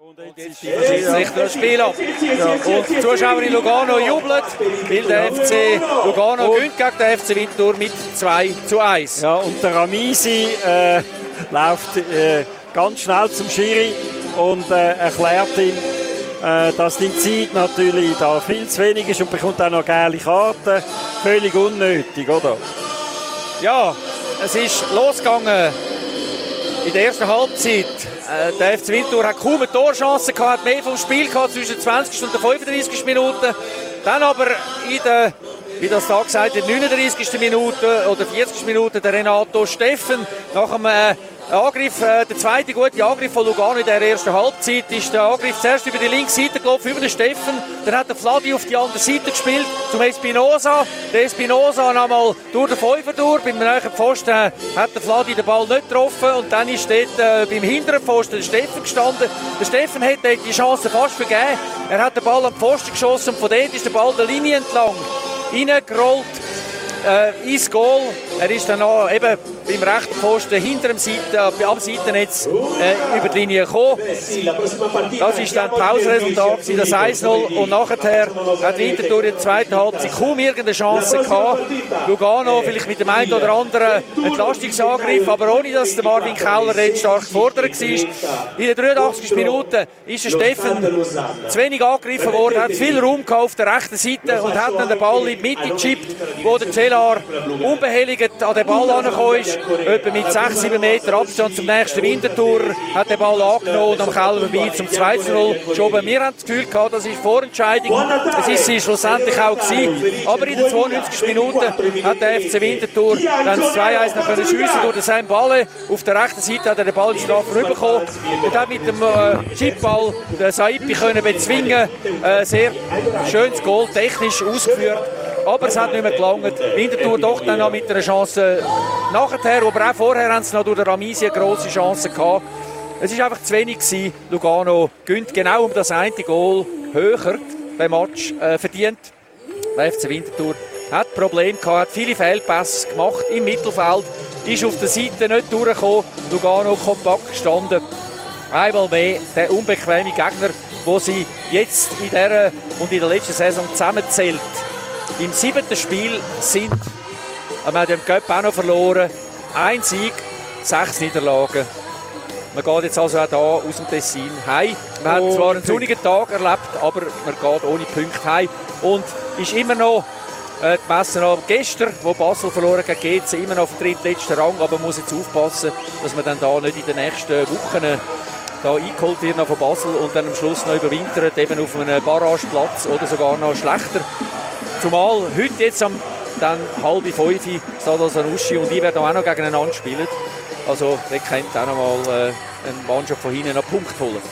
Und jetzt schießt das Spiel ab. Und die Zuschauer in Lugano jubeln, weil der FC Lugano gewinnt gegen den FC Winter mit 2 zu 1. Ja, und der Ramisi äh, läuft äh, ganz schnell zum Schiri und äh, erklärt ihm, äh, dass die Zeit natürlich da viel zu wenig ist und bekommt auch noch gelbe Karten. Völlig unnötig, oder? Ja, es ist losgegangen in der ersten Halbzeit. Äh, der FC Winter hat kaum eine Torchance gehabt, hat mehr vom Spiel gehabt zwischen 20. und 35. Minuten. Dann aber in der, wie das da gesagt wird, 39. Minute oder 40. Minute der Renato Steffen nach einem äh, Angriff, äh, der zweite gute Angriff von Lugano in der ersten Halbzeit ist der Angriff zuerst über die linke Seite gelaufen, über den Steffen. Dann hat der Fladi auf die andere Seite gespielt zum Espinosa. Der Espinosa nochmal durch den Fünfer durch. Beim nächsten Pfosten äh, hat der Fladi den Ball nicht getroffen und dann ist dort äh, beim hinteren Pfosten der Steffen gestanden. Der Steffen hätte die Chance fast vergeben. Er hat den Ball am Pfosten geschossen und von dort ist der Ball der Linie entlang reingerollt äh, ins Goal. Er ist dann auch eben beim rechten Posten hinter dem Seite, am Seitennetz äh, über die Linie gekommen. Das war dann das Pausenresultat, das 1-0. Und nachher hat Winterthur in der zweiten Halbzeit kaum irgendeine Chance gehabt. Lugano vielleicht mit dem einen oder anderen Entlastungsangriff, aber ohne dass der Marvin Keller recht stark gefordert war. In der 83. Minute ist der Steffen zu wenig angegriffen worden, hat viel Raum auf der rechten Seite und hat dann den Ball in die Mitte gechippt, wo der Cellar unbehelligt an den Ball angekommen ist etwa mit 6, 7 Meter Abstand zum nächsten Wintertour, hat den Ball angenommen und am Keller vorbei zum 2 0 geschoben. Wir haben das Gefühl gehabt, das ist Vorentscheidung. Es ist sie schlussendlich auch gewesen. Aber in der 92. Minute hat der FC Winterthur dann das 2-1 noch können schiessen durch den Sam. Auf der rechten Seite hat er den Ball in Strafe rübergekommen und hat mit dem äh, Chipball den Saipi können bezwingen. Äh, sehr schönes Goal, technisch ausgeführt aber es hat nicht mehr gelangt. Winterthur doch dann noch mit einer Chance nachher, aber auch vorher haben sie noch durch den Ramisi eine grosse Chance gehabt. Es war einfach zu wenig gewesen. Lugano gönnt genau um das eine Goal höher beim Match äh, verdient. Der FC Winterthur hat Probleme gehabt, hat viele Fehlpässe gemacht im Mittelfeld, ist auf der Seite nicht durchgekommen. Lugano kompakt gestanden. Einmal mehr der unbequeme Gegner, wo sie jetzt in dieser und in der letzten Saison zusammenzählt. Im siebten Spiel sind, wir haben den Cup auch noch verloren, ein Sieg, sechs Niederlagen. Man geht jetzt also auch hier aus dem Tessin heim. Wir haben zwar einen sonnigen Tag erlebt, aber man geht ohne Punkte heim. Und ist immer noch äh, die Messe noch gestern, wo Basel verloren hat, geht es immer noch auf den drittletzten Rang, aber man muss jetzt aufpassen, dass man dann da nicht in den nächsten Wochen da eingeholt wird von Basel und dann am Schluss noch überwintert, eben auf einem Barrageplatz oder sogar noch schlechter. Zumal heute jetzt am dann halb fünf Stade Sanussi und ich werde auch noch gegeneinander spielen. Also, der kennt auch noch mal äh, eine Mannschaft von hinten noch Punkt holen.